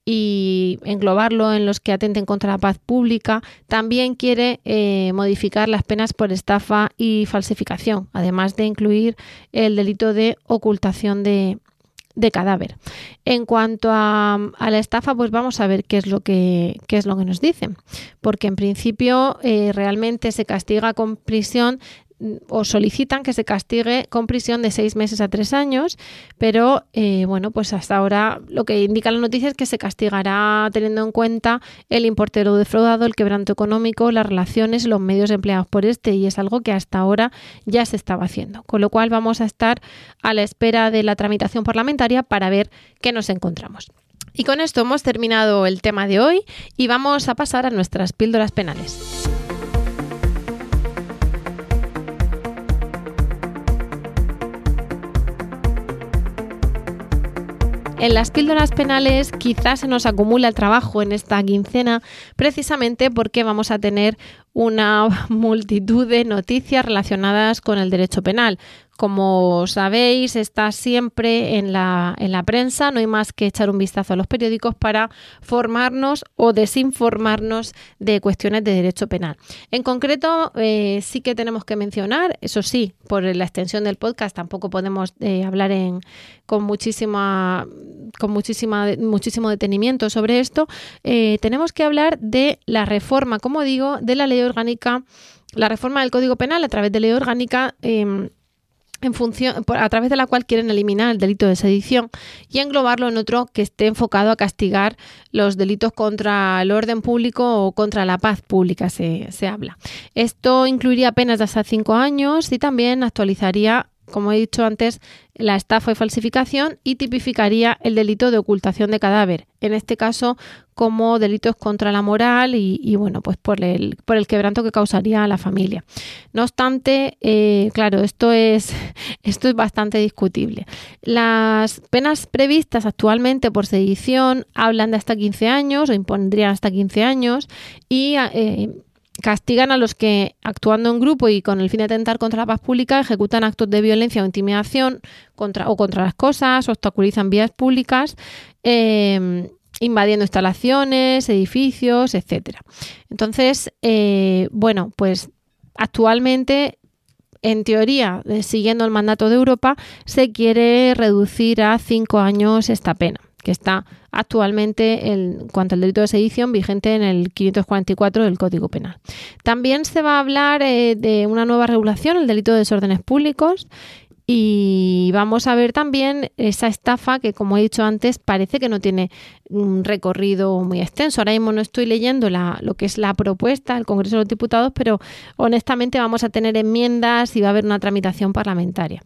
y englobarlo en los que atenten contra la paz pública, también quiere eh, modificar las penas por estafa y falsificación, además de incluir el delito de ocultación de, de cadáver. En cuanto a, la estafa, pues vamos a ver qué es lo que, es lo que nos dicen, porque en principio eh, realmente se castiga con prisión o solicitan que se castigue con prisión de seis meses a tres años, pero eh, bueno, pues hasta ahora lo que indica la noticia es que se castigará teniendo en cuenta el importero defraudado, el quebranto económico, las relaciones, los medios empleados por este y es algo que hasta ahora ya se estaba haciendo. Con lo cual vamos a estar a la espera de la tramitación parlamentaria para ver qué nos encontramos. Y con esto hemos terminado el tema de hoy y vamos a pasar a nuestras píldoras penales. En las píldoras penales quizás se nos acumula el trabajo en esta quincena precisamente porque vamos a tener una multitud de noticias relacionadas con el derecho penal. Como sabéis, está siempre en la, en la prensa, no hay más que echar un vistazo a los periódicos para formarnos o desinformarnos de cuestiones de derecho penal. En concreto, eh, sí que tenemos que mencionar, eso sí, por la extensión del podcast tampoco podemos eh, hablar en, con muchísima con muchísima, muchísimo detenimiento sobre esto, eh, tenemos que hablar de la reforma, como digo, de la ley orgánica, la reforma del Código Penal a través de ley orgánica. Em, en función, a través de la cual quieren eliminar el delito de sedición y englobarlo en otro que esté enfocado a castigar los delitos contra el orden público o contra la paz pública, se, se habla. Esto incluiría penas de hasta cinco años y también actualizaría como he dicho antes, la estafa y falsificación y tipificaría el delito de ocultación de cadáver, en este caso como delitos contra la moral y, bueno, pues por el, por el quebranto que causaría a la familia. No obstante, eh, claro, esto es, esto es bastante discutible. Las penas previstas actualmente por sedición hablan de hasta 15 años o impondrían hasta 15 años y eh, castigan a los que, actuando en grupo y con el fin de atentar contra la paz pública, ejecutan actos de violencia o intimidación contra, o contra las cosas, obstaculizan vías públicas, em, invadiendo instalaciones, edificios, etcétera. Entonces, eh, bueno, pues actualmente en teoría, eh, siguiendo el mandato de Europa, se quiere reducir a cinco años esta pena está actualmente en cuanto al delito de sedición vigente en el 544 del Código Penal. También se va a hablar eh, de una nueva regulación, el delito de desórdenes públicos, y vamos a ver también esa estafa que, como he dicho antes, parece que no tiene un recorrido muy extenso. Ahora mismo no estoy leyendo la, lo que es la propuesta del Congreso de los Diputados, pero honestamente vamos a tener enmiendas y va a haber una tramitación parlamentaria.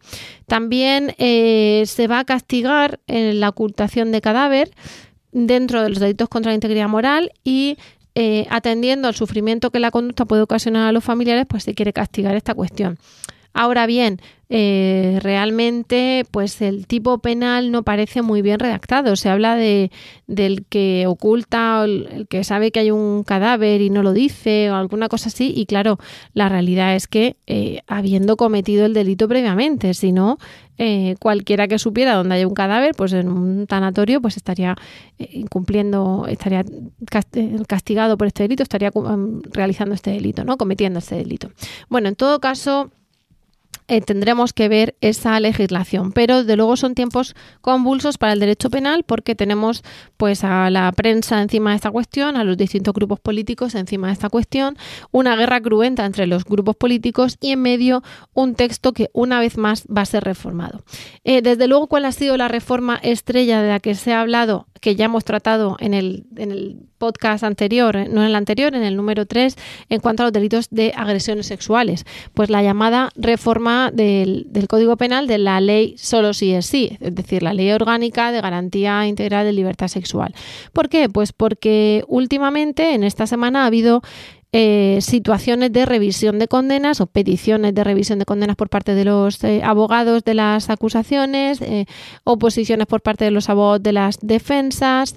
También eh, se va a castigar en la ocultación de cadáver dentro de los delitos contra la integridad moral y eh, atendiendo al sufrimiento que la conducta puede ocasionar a los familiares, pues se quiere castigar esta cuestión. Ahora bien, eh, realmente pues el tipo penal no parece muy bien redactado. Se habla de del que oculta, el, que sabe que hay un cadáver y no lo dice o alguna cosa así. Y claro, la realidad es que eh, habiendo cometido el delito previamente, si no, eh, cualquiera que supiera dónde hay un cadáver, pues en un tanatorio, pues estaría incumpliendo, estaría castigado por este delito, estaría realizando este delito, ¿no? Cometiendo este delito. Bueno, en todo caso eh, tendremos que ver esa legislación. Pero de luego son tiempos convulsos para el derecho penal porque tenemos pues a la prensa encima de esta cuestión, a los distintos grupos políticos encima de esta cuestión, una guerra cruenta entre los grupos políticos y en medio un texto que una vez más va a ser reformado. Eh, desde luego, ¿cuál ha sido la reforma estrella de la que se ha hablado? que ya hemos tratado en el podcast anterior, no en el anterior, en el número 3, en cuanto a los delitos de agresiones sexuales. Pues la llamada reforma del, Código Penal de la ley solo sí es sí, es decir, la ley orgánica de garantía integral de libertad sexual. ¿Por qué? Pues porque últimamente, en esta semana, ha habido eh, situaciones de revisión de condenas o peticiones de revisión de condenas por parte de los eh, abogados de las acusaciones, eh, oposiciones por parte de los abogados de las defensas,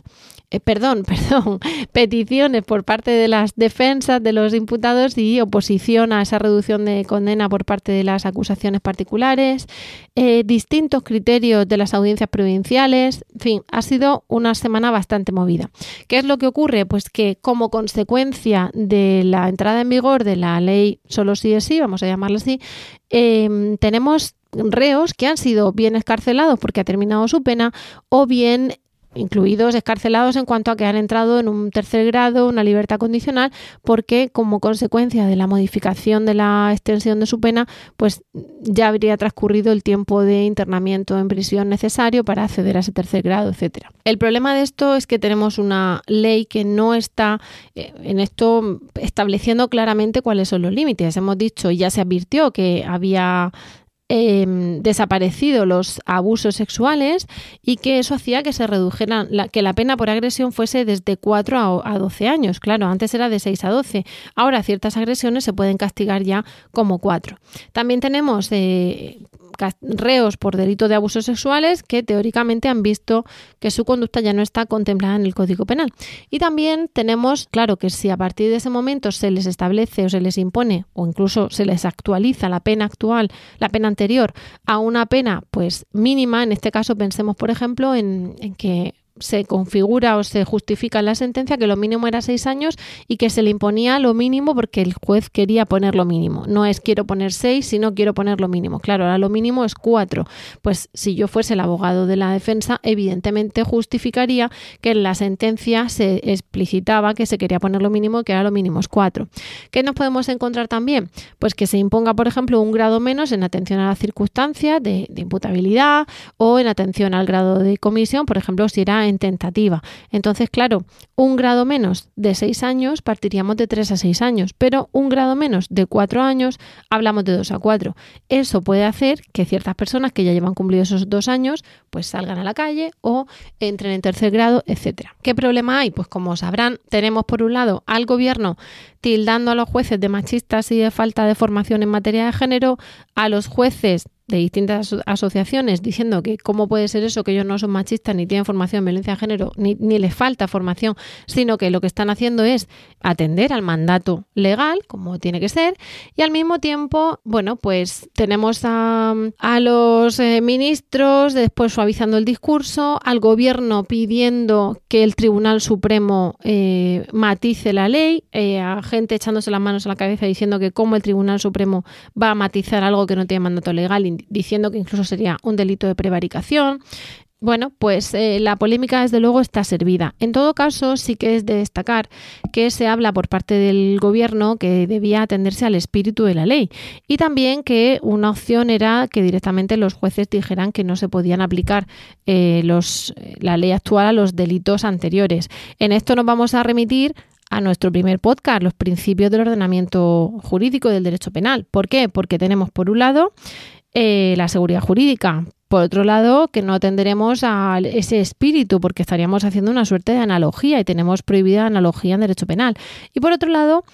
eh, perdón, perdón, peticiones por parte de las defensas de los imputados y oposición a esa reducción de condena por parte de las acusaciones particulares, eh, distintos criterios de las audiencias provinciales, en fin, ha sido una semana bastante movida. ¿Qué es lo que ocurre? Pues que como consecuencia de la entrada en vigor de la ley solo sí es sí, vamos a llamarla así, em, tenemos reos que han sido bien escarcelados porque ha terminado su pena o bien incluidos escarcelados en cuanto a que han entrado en un tercer grado, una libertad condicional, porque como consecuencia de la modificación de la extensión de su pena, pues ya habría transcurrido el tiempo de internamiento en prisión necesario para acceder a ese tercer grado, etcétera. El problema de esto es que tenemos una ley que no está eh, en esto estableciendo claramente cuáles son los límites. Hemos dicho y ya se advirtió que había eh, desaparecido los abusos sexuales y que eso hacía que se redujera, la, que la pena por agresión fuese desde 4 a, a, 12 años. Claro, antes era de 6 a 12. Ahora ciertas agresiones se pueden castigar ya como 4. También tenemos eh, reos por delito de abusos sexuales que teóricamente han visto que su conducta ya no está contemplada en el Código Penal. Y también tenemos, claro, que si a partir de ese momento se les establece o se les impone o incluso se les actualiza la pena actual, la pena anterior, a una pena pues mínima, en este caso pensemos por ejemplo en, en que se configura o se justifica en la sentencia que lo mínimo era seis años y que se le imponía lo mínimo porque el juez quería poner lo mínimo. No es quiero poner seis, sino quiero poner lo mínimo. Claro, ahora lo mínimo es cuatro. Pues si yo fuese el abogado de la defensa, evidentemente justificaría que en la sentencia se explicitaba que se quería poner lo mínimo, que era lo mínimo es cuatro. ¿Qué nos podemos encontrar también? Pues que se imponga, por ejemplo, un grado menos en atención a las circunstancias de, de imputabilidad o en atención al grado de comisión, por ejemplo, si era en tentativa. Entonces, claro, un grado menos de 6 años partiríamos de 3 a 6 años, pero un grado menos de 4 años hablamos de 2 a 4. Eso puede hacer que ciertas personas que ya llevan cumplido esos dos años pues salgan a la calle o entren en tercer grado, etcétera. ¿Qué problema hay? Pues como sabrán, tenemos por un lado al gobierno tildando a los jueces de machistas y de falta de formación en materia de género, a los jueces de distintas asociaciones diciendo que cómo puede ser eso, que ellos no son machistas ni tienen formación en violencia de género, ni, ni les falta formación, sino que lo que están haciendo es atender al mandato legal, como tiene que ser, y al mismo tiempo, bueno, pues tenemos a, a los eh, ministros después suavizando el discurso, al gobierno pidiendo que el Tribunal Supremo eh, matice la ley, eh, a gente echándose las manos a la cabeza diciendo que cómo el Tribunal Supremo va a matizar algo que no tiene mandato legal diciendo que incluso sería un delito de prevaricación. Bueno, pues eh, la polémica desde luego está servida. En todo caso, sí que es de destacar que se habla por parte del gobierno que debía atenderse al espíritu de la ley y también que una opción era que directamente los jueces dijeran que no se podían aplicar eh, los, la ley actual a los delitos anteriores. En esto nos vamos a remitir a nuestro primer podcast, los principios del ordenamiento jurídico y del derecho penal. ¿Por qué? Porque tenemos por un lado eh, la seguridad jurídica. Por otro lado, que no atenderemos a ese espíritu porque estaríamos haciendo una suerte de analogía y tenemos prohibida analogía en derecho penal. Y por otro lado,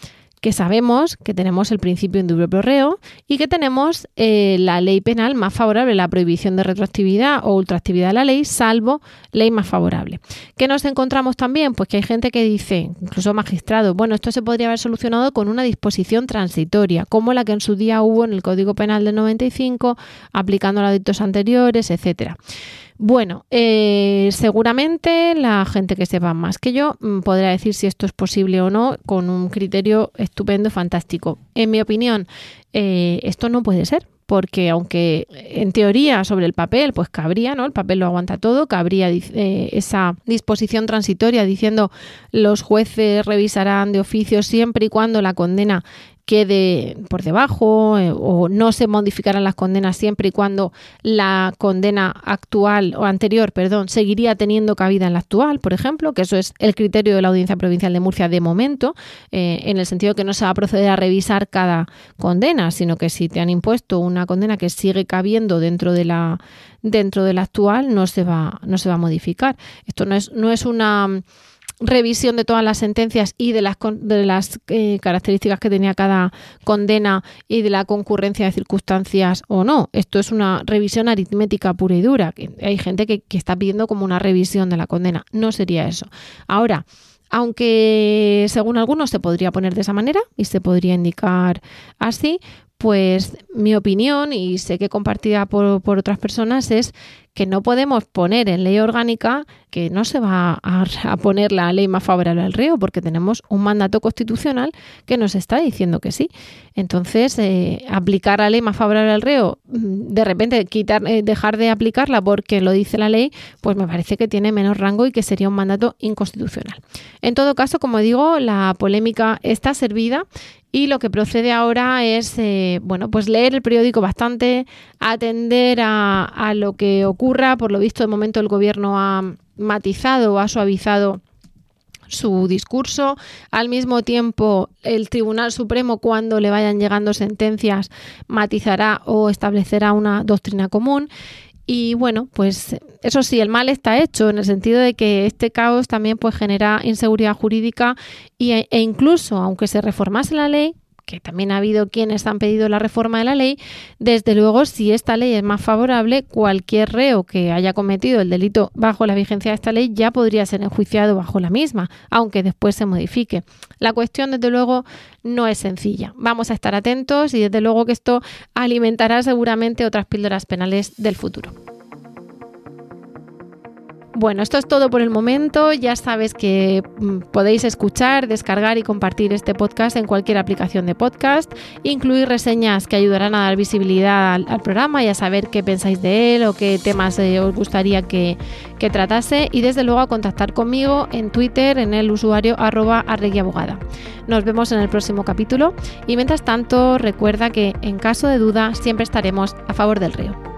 que sabemos que tenemos el principio indubio reo y que tenemos eh, la ley penal más favorable, la prohibición de retroactividad o ultraactividad de la ley, salvo ley más favorable. ¿Qué nos encontramos también? Pues que hay gente que dice, incluso magistrados, bueno, esto se podría haber solucionado con una disposición transitoria, como la que en su día hubo en el Código Penal del 95, aplicando los delitos anteriores, etcétera. Bueno, eh, seguramente la gente que sepa más que yo mm, podrá decir si esto es posible o no con un criterio estupendo, fantástico. En mi opinión, eh, esto no puede ser, porque aunque en teoría sobre el papel, pues cabría, ¿no? El papel lo aguanta todo, cabría eh, esa disposición transitoria diciendo los jueces revisarán de oficio siempre y cuando la condena quede por debajo eh, o no se modificarán las condenas siempre y cuando la condena actual o anterior, perdón, seguiría teniendo cabida en la actual, por ejemplo, que eso es el criterio de la Audiencia Provincial de Murcia de momento, eh, en el sentido que no se va a proceder a revisar cada condena, sino que si te han impuesto una condena que sigue cabiendo dentro de la dentro de la actual, no se va no se va a modificar. Esto no es no es una revisión de todas las sentencias y de las, de las eh, características que tenía cada condena y de la concurrencia de circunstancias o no. Esto es una revisión aritmética pura y dura. Hay gente que, está pidiendo como una revisión de la condena. No sería eso. Ahora, aunque según algunos se podría poner de esa manera y se podría indicar así, pues mi opinión, y sé que compartida por, otras personas, es que no podemos poner en ley orgánica que no se va a, poner la ley más favorable al reo, porque tenemos un mandato constitucional que nos está diciendo que sí. Entonces, eh, aplicar la ley más favorable al reo, mm, de repente quitar, eh, dejar de aplicarla porque lo dice la ley, pues me parece que tiene menos rango y que sería un mandato inconstitucional. En todo caso, como digo, la polémica está servida y lo que procede ahora es, eh, bueno, pues leer el periódico bastante, atender a, a, lo que ocurra. Por lo visto, de momento el gobierno ha matizado o ha suavizado su discurso. Al mismo tiempo, el Tribunal Supremo, cuando le vayan llegando sentencias, matizará o establecerá una doctrina común. Y bueno, pues eso sí, el mal está hecho en el sentido de que este caos también pues genera inseguridad jurídica y, e incluso aunque se reformase la ley, que también ha habido quienes han pedido la reforma de la ley, desde luego si esta ley es más favorable, cualquier reo que haya cometido el delito bajo la vigencia de esta ley ya podría ser enjuiciado bajo la misma, aunque después se modifique. La cuestión, desde luego, no es sencilla. Vamos a estar atentos y desde luego que esto alimentará seguramente otras píldoras penales del futuro. Bueno, esto es todo por el momento. Ya sabes que mm, podéis escuchar, descargar y compartir este podcast en cualquier aplicación de podcast, incluir reseñas que ayudarán a dar visibilidad al, programa y a saber qué pensáis de él o qué temas eh, os gustaría que, que, tratase y desde luego a contactar conmigo en Twitter en el usuario arroba arreguiabogada. Nos vemos en el próximo capítulo y mientras tanto recuerda que en caso de duda siempre estaremos a favor del río.